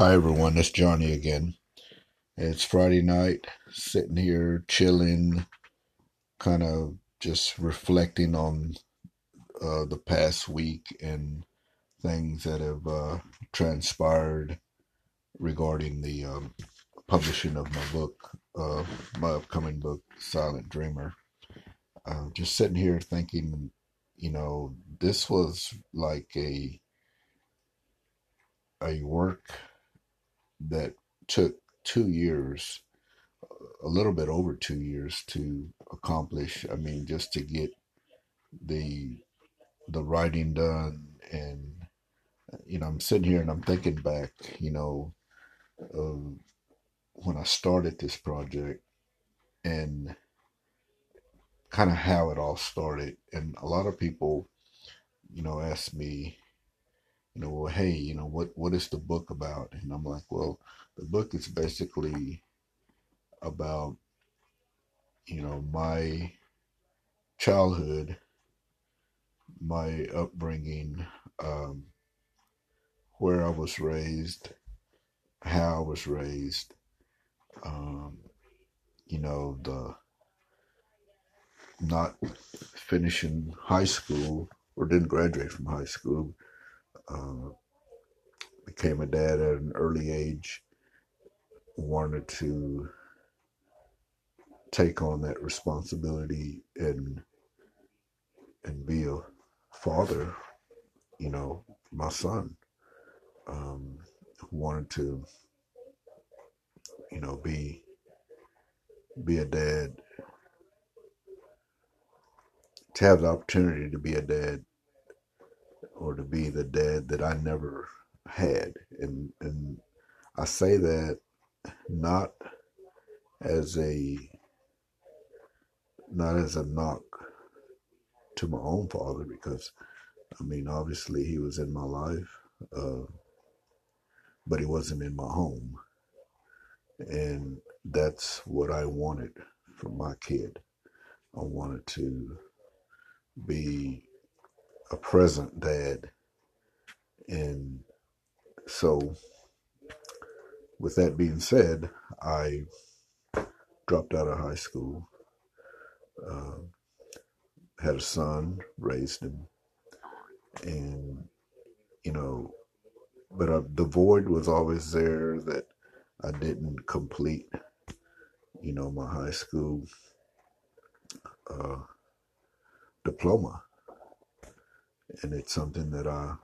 Hi everyone, it's Johnny again. It's Friday night, sitting here chilling, kind of just reflecting on uh, the past week and things that have uh, transpired regarding the um, publishing of my book, uh, my upcoming book, Silent Dreamer. Just sitting here thinking, you know, this was like a a work that took two years, a little bit over two years to accomplish. I mean, just to get the the writing done, and you know, I'm sitting here and I'm thinking back, you know, of when I started this project and kind of how it all started. And a lot of people, you know, ask me, you know, well, hey, you know, what what is the book about? And I'm like, well, the book is basically about, you know, my childhood, my upbringing, um, where I was raised, how I was raised, um, you know, the not finishing high school or didn't graduate from high school uh, became a dad at an early age, wanted to take on that responsibility and and be a father, you know, my son um, wanted to, you know, be be a dad, to have the opportunity to be a dad or to be the dad that I never had. And and I say that not as a not as a knock to my own father because I mean obviously he was in my life, uh, but he wasn't in my home, and that's what I wanted for my kid. I wanted to be a present dad. And so, with that being said, I dropped out of high school, uh, had a son, raised him, and, you know, but uh, the void was always there that I didn't complete, you know, my high school uh, diploma and it's something that I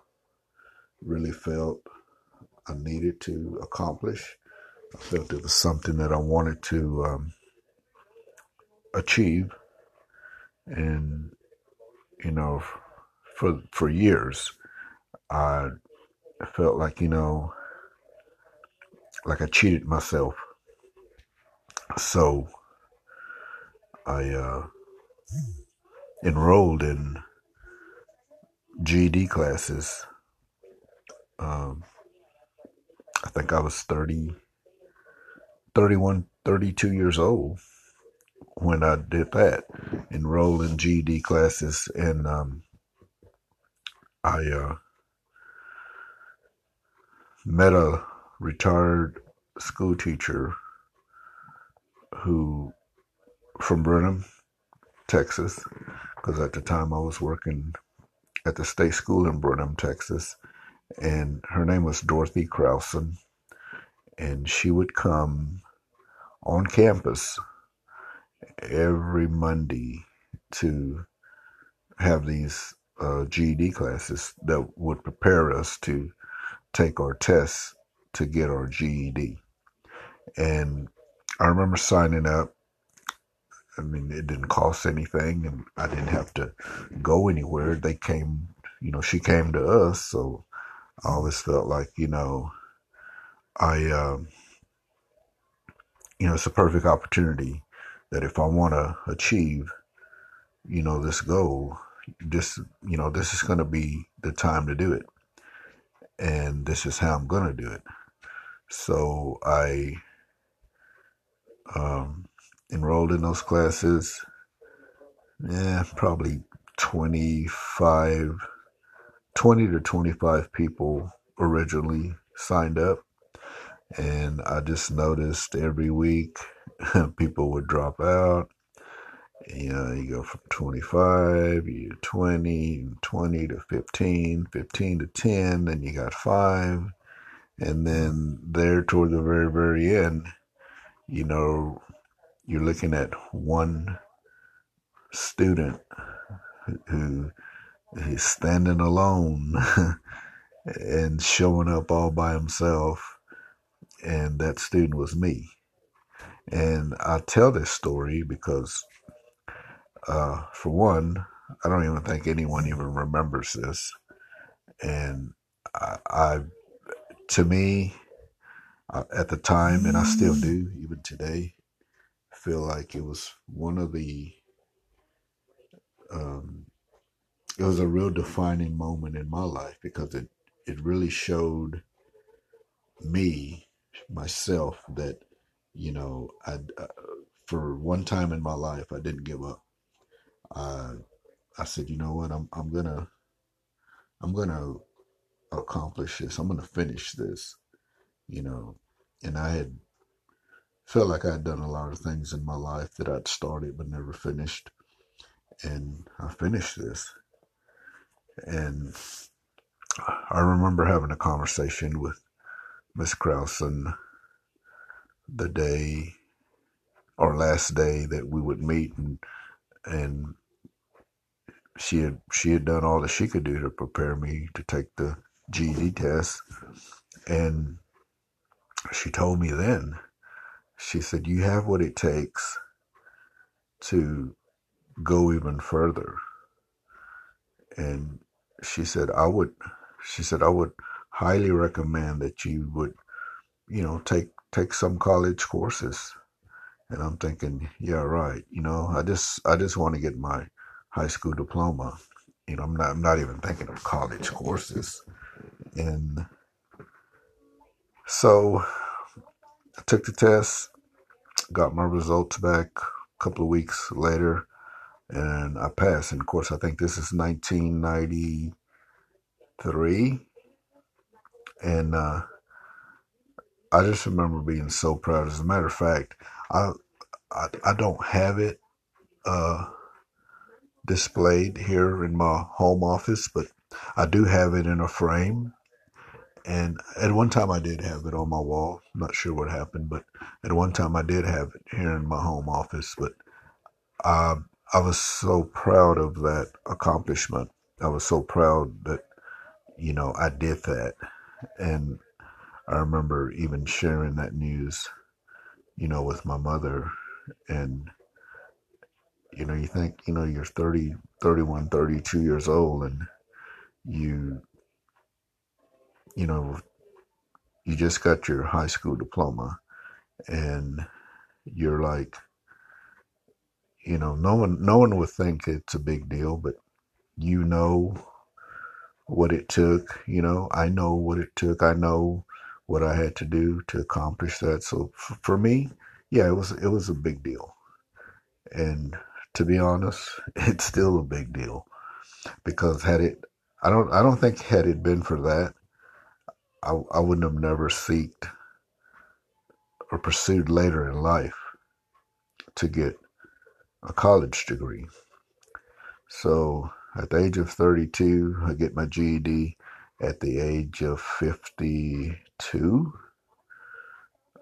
really felt I needed to accomplish. I felt it was something that I wanted to um, achieve, and you know, for for years, I felt like you know, like I cheated myself. So I uh, enrolled in GED classes. Um, I think I was 30, 31, 32 years old when I did that, enrolled in GED classes. And um, I uh, met a retired school teacher who from Brenham, Texas, because at the time I was working at the state school in Brenham, Texas, and her name was Dorothy Krausen, and she would come on campus every Monday to have these uh, GED classes that would prepare us to take our tests to get our GED. And I remember signing up I mean, it didn't cost anything, and I didn't have to go anywhere. They came, you know, she came to us, so I always felt like, you know, I, um, you know, it's a perfect opportunity that if I want to achieve, you know, this goal, this, you know, this is going to be the time to do it, and this is how I'm going to do it. So I, um, enrolled in those classes. Yeah, probably 25, 20 to 25 people originally signed up. And I just noticed every week people would drop out. You know, you go from 25, you 20, 20 to 15, 15 to 10, then you got five. And then there toward the very, very end, you know, you're looking at one student who is standing alone and showing up all by himself. And that student was me. And I tell this story because, uh, for one, I don't even think anyone even remembers this. And I, I to me, uh, at the time, and I still do, even today, feel like it was one of the, um, it was a real defining moment in my life because it, it really showed me, myself, that, you know, I, uh, for one time in my life, I didn't give up. I, I said, you know what, I'm, I'm gonna, I'm gonna accomplish this. I'm gonna finish this, you know, and I had felt like I'd done a lot of things in my life that I'd started but never finished. And I finished this. And I remember having a conversation with Miss Krausen the day or last day that we would meet and and she had she had done all that she could do to prepare me to take the GED test and she told me then she said you have what it takes to go even further. And she said I would she said I would highly recommend that you would you know take take some college courses. And I'm thinking yeah right you know I just I just want to get my high school diploma. You know I'm not I'm not even thinking of college courses. And so I took the test got my results back a couple of weeks later and I passed and of course I think this is 1993 and uh, I just remember being so proud. As a matter of fact, I I, I don't have it uh, displayed here in my home office, but I do have it in a frame. And at one time, I did have it on my wall. I'm not sure what happened, but at one time, I did have it here in my home office. But I I was so proud of that accomplishment. I was so proud that you know I did that, and I remember even sharing that news, you know, with my mother. And, you know, you think, you know, you're 30, 31, 32 years old and you, you know, you just got your high school diploma and you're like, you know, no one, no one would think it's a big deal, but you know what it took. You know, I know what it took. I know what I had to do to accomplish that. So f- for me, yeah, it was it was a big deal. And to be honest, it's still a big deal because had it, I don't I don't think had it been for that, I I wouldn't have never seeked or pursued later in life to get a college degree. So at the age of 32, I get my GED. At the age of 52,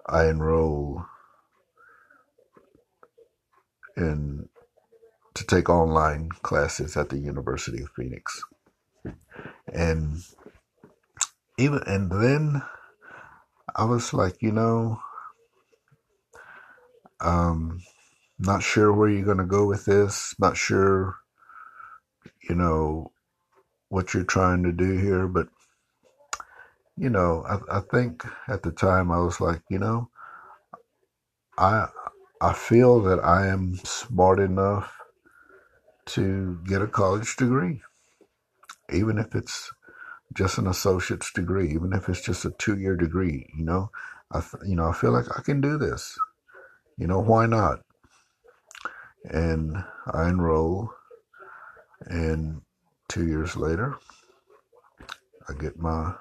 I enroll in to take online classes at the University of Phoenix. And even and then I was like, you know, um, not sure where you're gonna go with this, not sure, you know, what you're trying to do here, but you know, I, I think at the time I was like, you know, I I feel that I am smart enough to get a college degree, even if it's just an associate's degree, even if it's just a two-year degree. You know, I you know I feel like I can do this. You know, why not? And I enroll, and two years later, I get my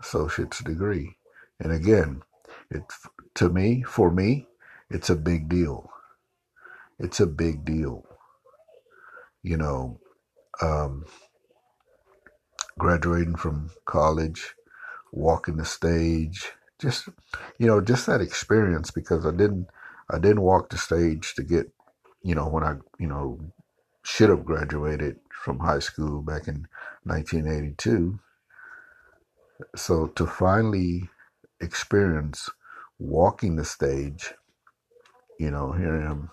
associate's degree. And again, it to me, for me, it's a big deal. It's a big deal. You know, um, graduating from college, walking the stage, just you know, just that experience because I didn't I didn't walk the stage to get, you know, when I, you know, should have graduated from high school back in 1982. So to finally experience walking the stage, you know, here I am,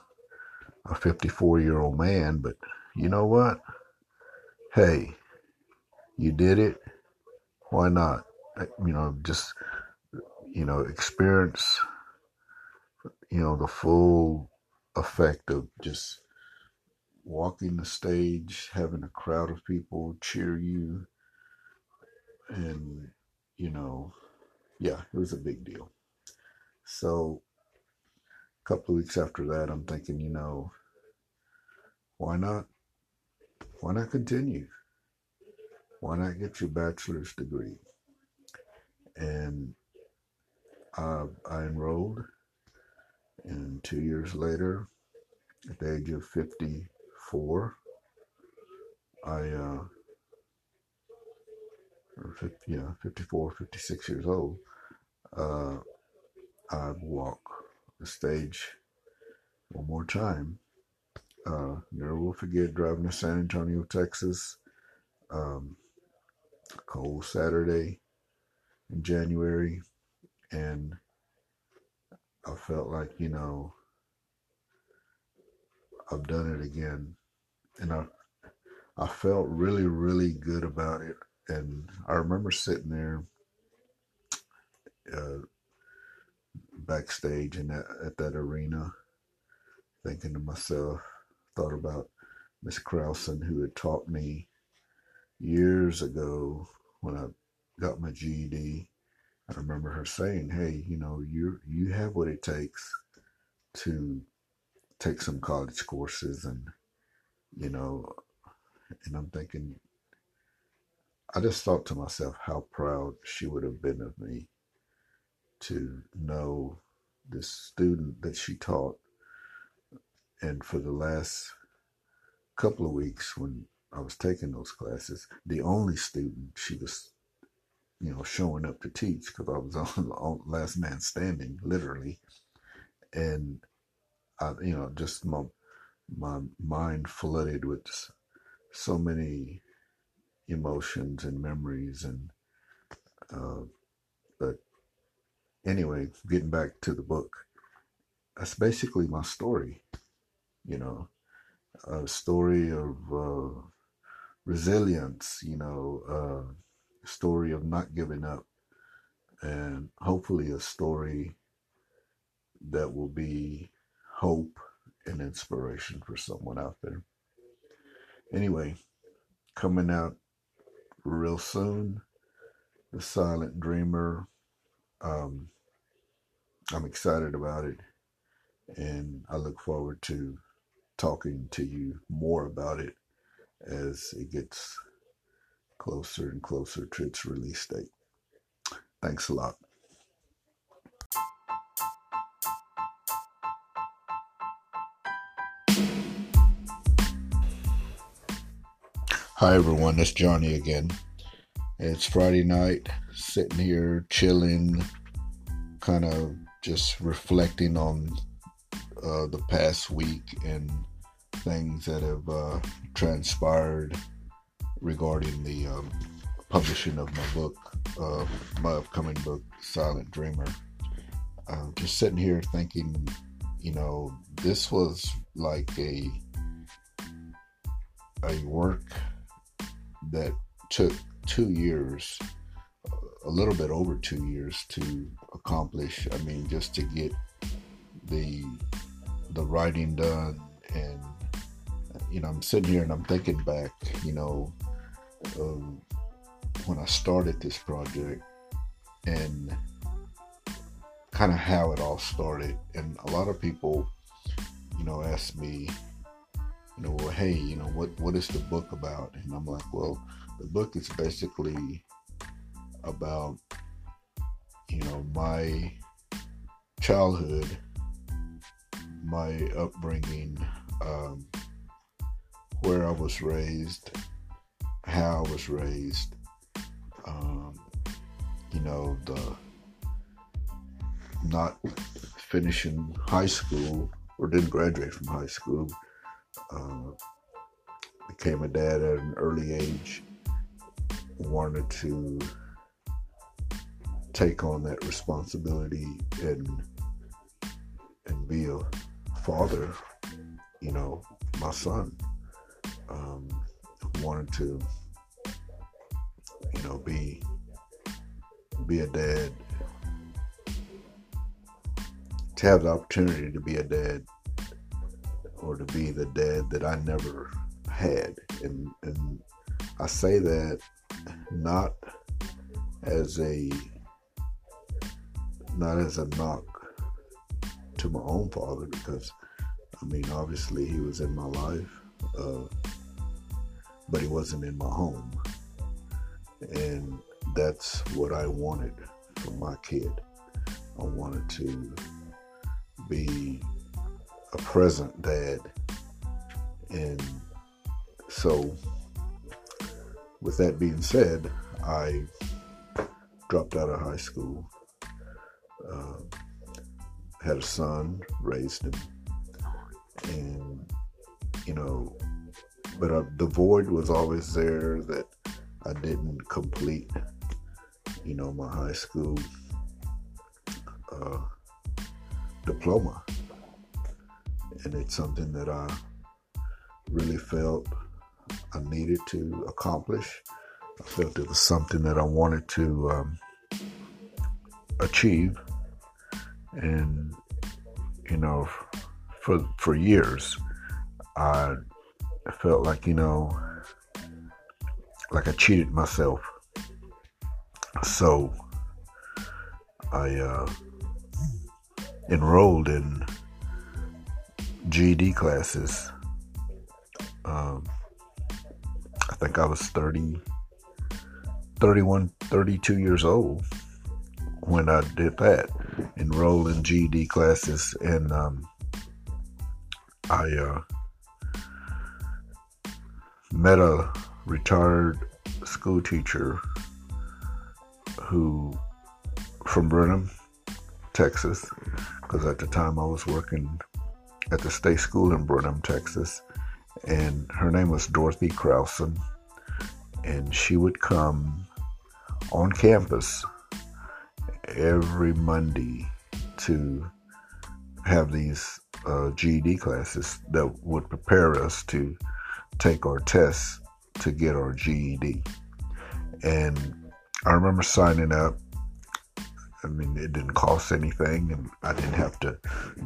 a 54 year old man, but you know what? Hey, you did it. Why not? You know, just, you know, experience, you know, the full effect of just walking the stage, having a crowd of people cheer you, and, you know, yeah, it was a big deal. So, a couple weeks after that, I'm thinking, you know, why not? Why not continue? Why not get your bachelor's degree? And uh, I enrolled, and two years later, at the age of 54, I, uh, or 50, yeah, 54, 56 years old, uh, I walk the stage one more time. Uh, never will forget driving to San Antonio, Texas, um, cold Saturday in January, and I felt like, you know, I've done it again. And I, I felt really, really good about it. And I remember sitting there uh, backstage in that, at that arena, thinking to myself, thought about Miss Krausen, who had taught me years ago when I got my GED. I remember her saying, "Hey, you know, you you have what it takes to take some college courses, and you know." And I'm thinking, I just thought to myself how proud she would have been of me to know this student that she taught. And for the last couple of weeks when I was taking those classes, the only student she was, you know, showing up to teach because I was on, last man standing, literally. And I, you know, just my my mind flooded with so many emotions and memories and uh, but anyway getting back to the book that's basically my story you know a story of uh, resilience you know uh, story of not giving up. And hopefully a story that will be hope and inspiration for someone out there. Anyway coming out real soon the silent dreamer. Um, I'm excited about it, and I look forward to talking to you more about it as it gets closer and closer to its release date. Thanks a lot. Hi everyone, it's Johnny again. It's Friday night, sitting here chilling, kind of just reflecting on uh, the past week and things that have uh, transpired regarding the um, publishing of my book, uh, my upcoming book, Silent Dreamer. Uh, just sitting here thinking, you know, this was like a a work that took two years, a little bit over two years to accomplish. I mean, just to get the the writing done, and you know, I'm sitting here and I'm thinking back, you know, um, when I started this project and kind of how it all started. And a lot of people, you know, ask me, you know, well, hey, you know, what what is the book about? And I'm like, well, the book is basically about you know, my childhood, my upbringing, um, where I was raised, how I was raised, um, you know, the not finishing high school or didn't graduate from high school. Uh, became a dad at an early age. Wanted to take on that responsibility and and be a father. You know, my son um, wanted to, you know, be be a dad to have the opportunity to be a dad or to be the dad that I never had. And, and I say that not as a not as a knock to my own father because I mean obviously he was in my life uh, but he wasn't in my home. And that's what I wanted for my kid. I wanted to be a present dad. And so, with that being said, I dropped out of high school, uh, had a son, raised him, and you know, but uh, the void was always there that I didn't complete, you know, my high school uh, diploma. And it's something that I really felt I needed to accomplish. I felt it was something that I wanted to um, achieve. And, you know, for, for years, I felt like, you know, like I cheated myself. So I, uh, enrolled in GED classes. Um, I think I was 30, 31, 32 years old when I did that. Enrolled in GED classes, and um, I uh, met a retired school teacher who from Brenham, Texas, because at the time I was working at the state school in Brenham, Texas, and her name was Dorothy Krausen, and she would come on campus every Monday to have these uh, GED classes that would prepare us to take our tests to get our GED. And I remember signing up I mean, it didn't cost anything, and I didn't have to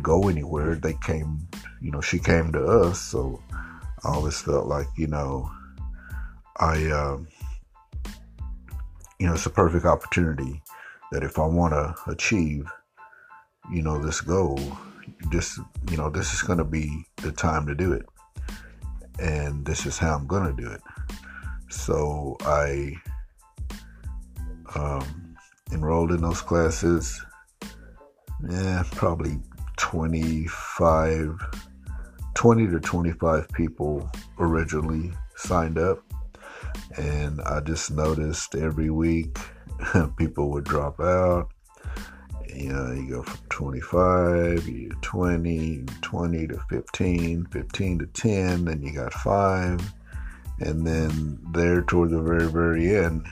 go anywhere. They came, you know, she came to us, so I always felt like, you know, I, um, you know, it's a perfect opportunity that if I want to achieve, you know, this goal, this, you know, this is going to be the time to do it, and this is how I'm to do it. So I, um, enrolled in those classes. Yeah, probably 25, 20 to 25 people originally signed up. And I just noticed every week people would drop out. You know, you go from 25, you 20, 20 to 15, 15 to 10, then you got five. And then there toward the very, very end,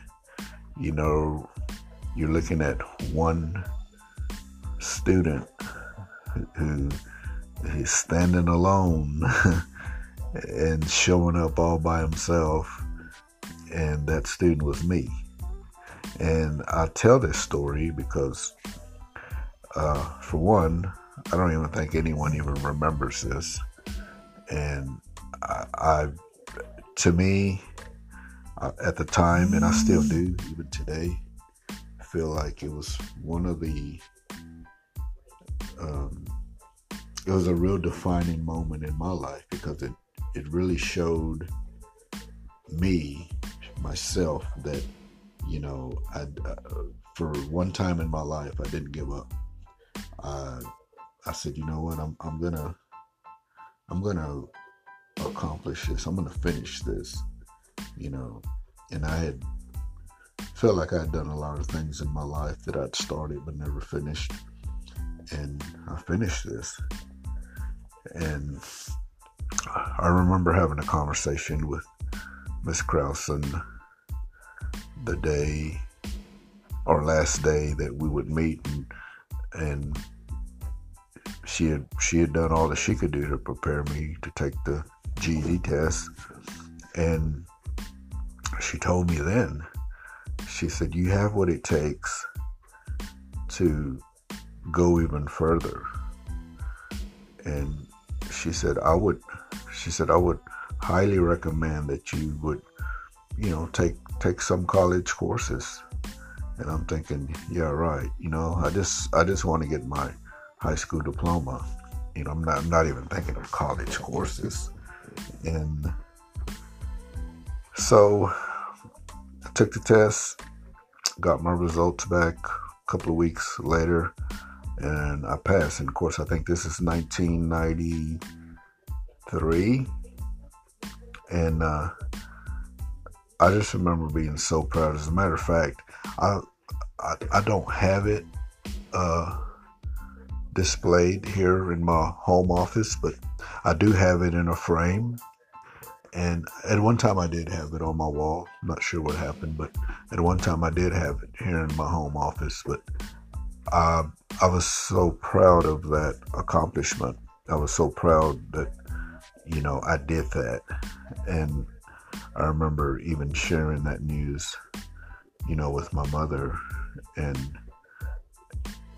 you know, you're looking at one student who is standing alone and showing up all by himself, and that student was me. And I tell this story because, uh, for one, I don't even think anyone even remembers this, and I, I to me, uh, at the time, and I still do even today, feel like it was one of the um, it was a real defining moment in my life because it it really showed me myself that you know I uh, for one time in my life, I didn't give up. I I said, you know what, I'm I'm gonna I'm gonna accomplish this. I'm gonna finish this. You know, and I had felt like I had done a lot of things in my life that I'd started but never finished, and I finished this. And I remember having a conversation with Miss Krausen the day or last day that we would meet and and she had she had done all that she could do to prepare me to take the GED test. And she told me then she said you have what it takes to go even further. And she said I would she said I would highly recommend that you would you know take take some college courses. And I'm thinking yeah right. You know I just I just want to get my high school diploma you know I'm not I'm not even thinking of college courses. And so I took the test got my results back a couple of weeks later and I passed. And of course I think this is 1993 and uh, I just remember being so proud. As a matter of fact, I I, I don't have it uh, displayed here in my home office, but I do have it in a frame. And at one time, I did have it on my wall. I'm not sure what happened, but at one time, I did have it here in my home office. But I, I was so proud of that accomplishment. I was so proud that you know, I did that. And I remember even sharing that news, you know, with my mother. And,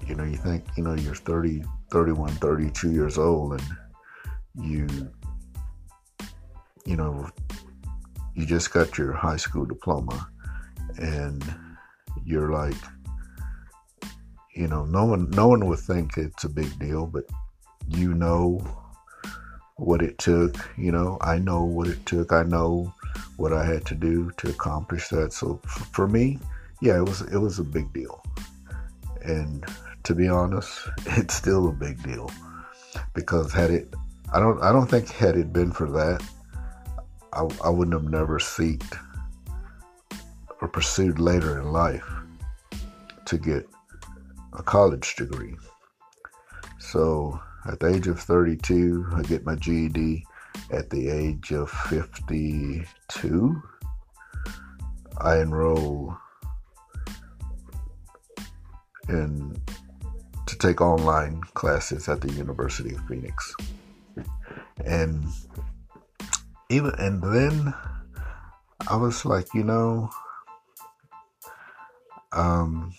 you know, you think, you know, you're 30, 31, 32 years old and you, you know, you just got your high school diploma and you're like, you know, no one, no one would think it's a big deal, but you know what it took. You know, I know what it took. I know what I had to do to accomplish that. So f- for me, yeah, it was it was a big deal. And to be honest, it's still a big deal because had it, I don't I don't think had it been for that, I, I wouldn't have never seeked or pursued later in life to get a college degree. So at the age of 32, I get my GED. At the age of 52, I enroll in to take online classes at the University of Phoenix. And even and then I was like, you know, um,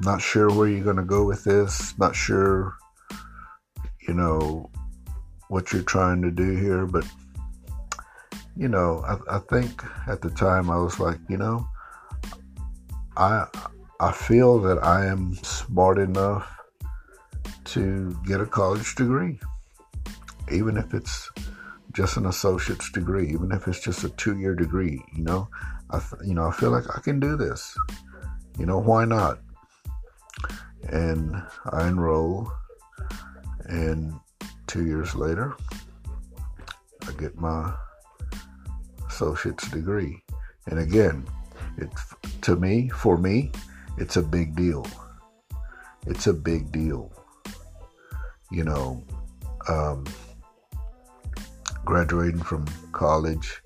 not sure where you're gonna go with this, not sure you know, what you're trying to do here. But, you know, I, I think at the time I was like, you know, I I feel that I am smart enough to get a college degree, even if it's just an associate's degree, even if it's just a two-year degree. You know, I you know I feel like I can do this. You know, why not? And I enroll and two years later, I get my associate's degree. And again, it to me, for me, it's a big deal. It's a big deal. You know, um, graduating from college,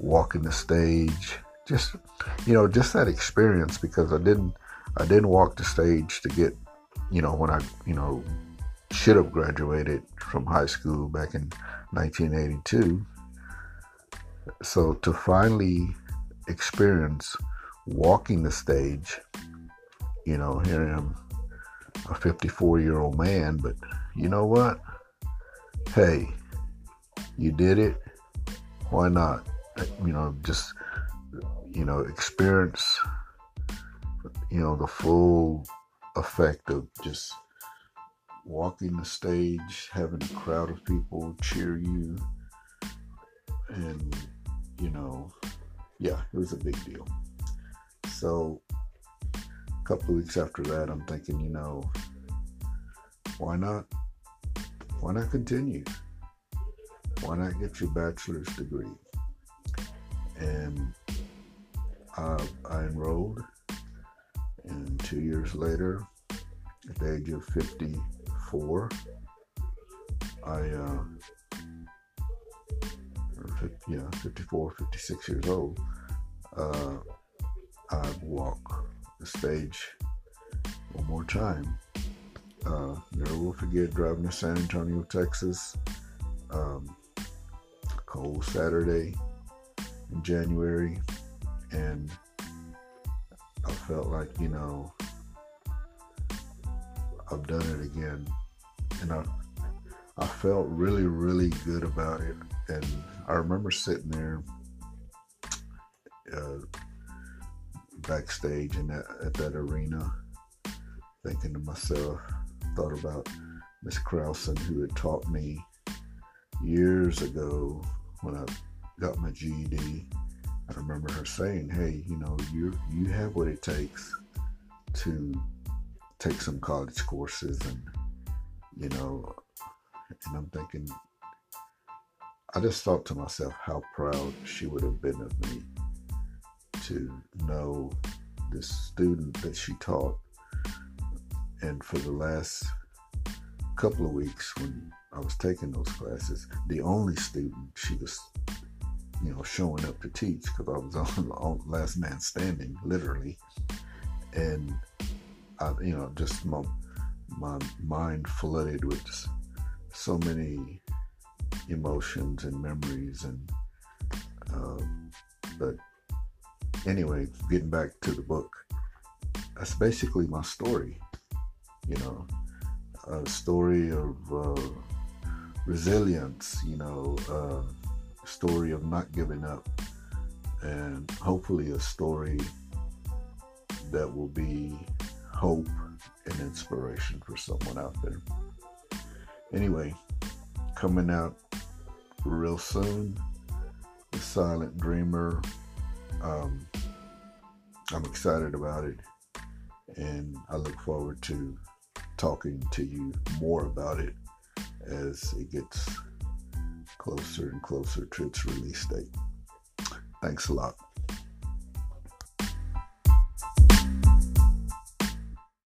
walking the stage, just you know, just that experience because I didn't I didn't walk the stage to get, you know, when I, you know, should have graduated from high school back in 1982. So to finally experience walking the stage, you know, here I am, a 54 year old man, but you know what? Hey, you did it. Why not? You know, just, you know, experience, you know, the full effect of just walking the stage, having a crowd of people cheer you, and you know, yeah, it was a big deal. So a couple weeks after that, I'm thinking, you know, why not? Why not continue? Why not get your bachelor's degree? And uh, I enrolled, and two years later, at the age of 54, I, uh, 50, yeah, 54, 56 years old, uh, I walk the stage one more time. Uh, never will forget driving to San Antonio, Texas. Um, cold Saturday in January, and I felt like, you know, I've done it again. And I, I felt really, really good about it. And I remember sitting there uh, backstage in that, at that arena, thinking to myself, thought about Miss Krausen, who had taught me years ago when I got my GED. I remember her saying, "Hey, you know, you you have what it takes to take some college courses, and you know." And I'm thinking, I just thought to myself how proud she would have been of me to know this student that she taught. And for the last couple of weeks, when I was taking those classes, the only student she was, you know, showing up to teach because I was on, last man standing, literally. And I, you know, just my my mind flooded with so many emotions and memories and um, but anyway getting back to the book that's basically my story you know a story of uh, resilience you know a story of not giving up and hopefully a story that will be hope and inspiration for someone out there anyway coming out real soon. The Silent Dreamer. Um, I'm excited about it, and I look forward to talking to you more about it as it gets closer and closer to its release date. Thanks a lot.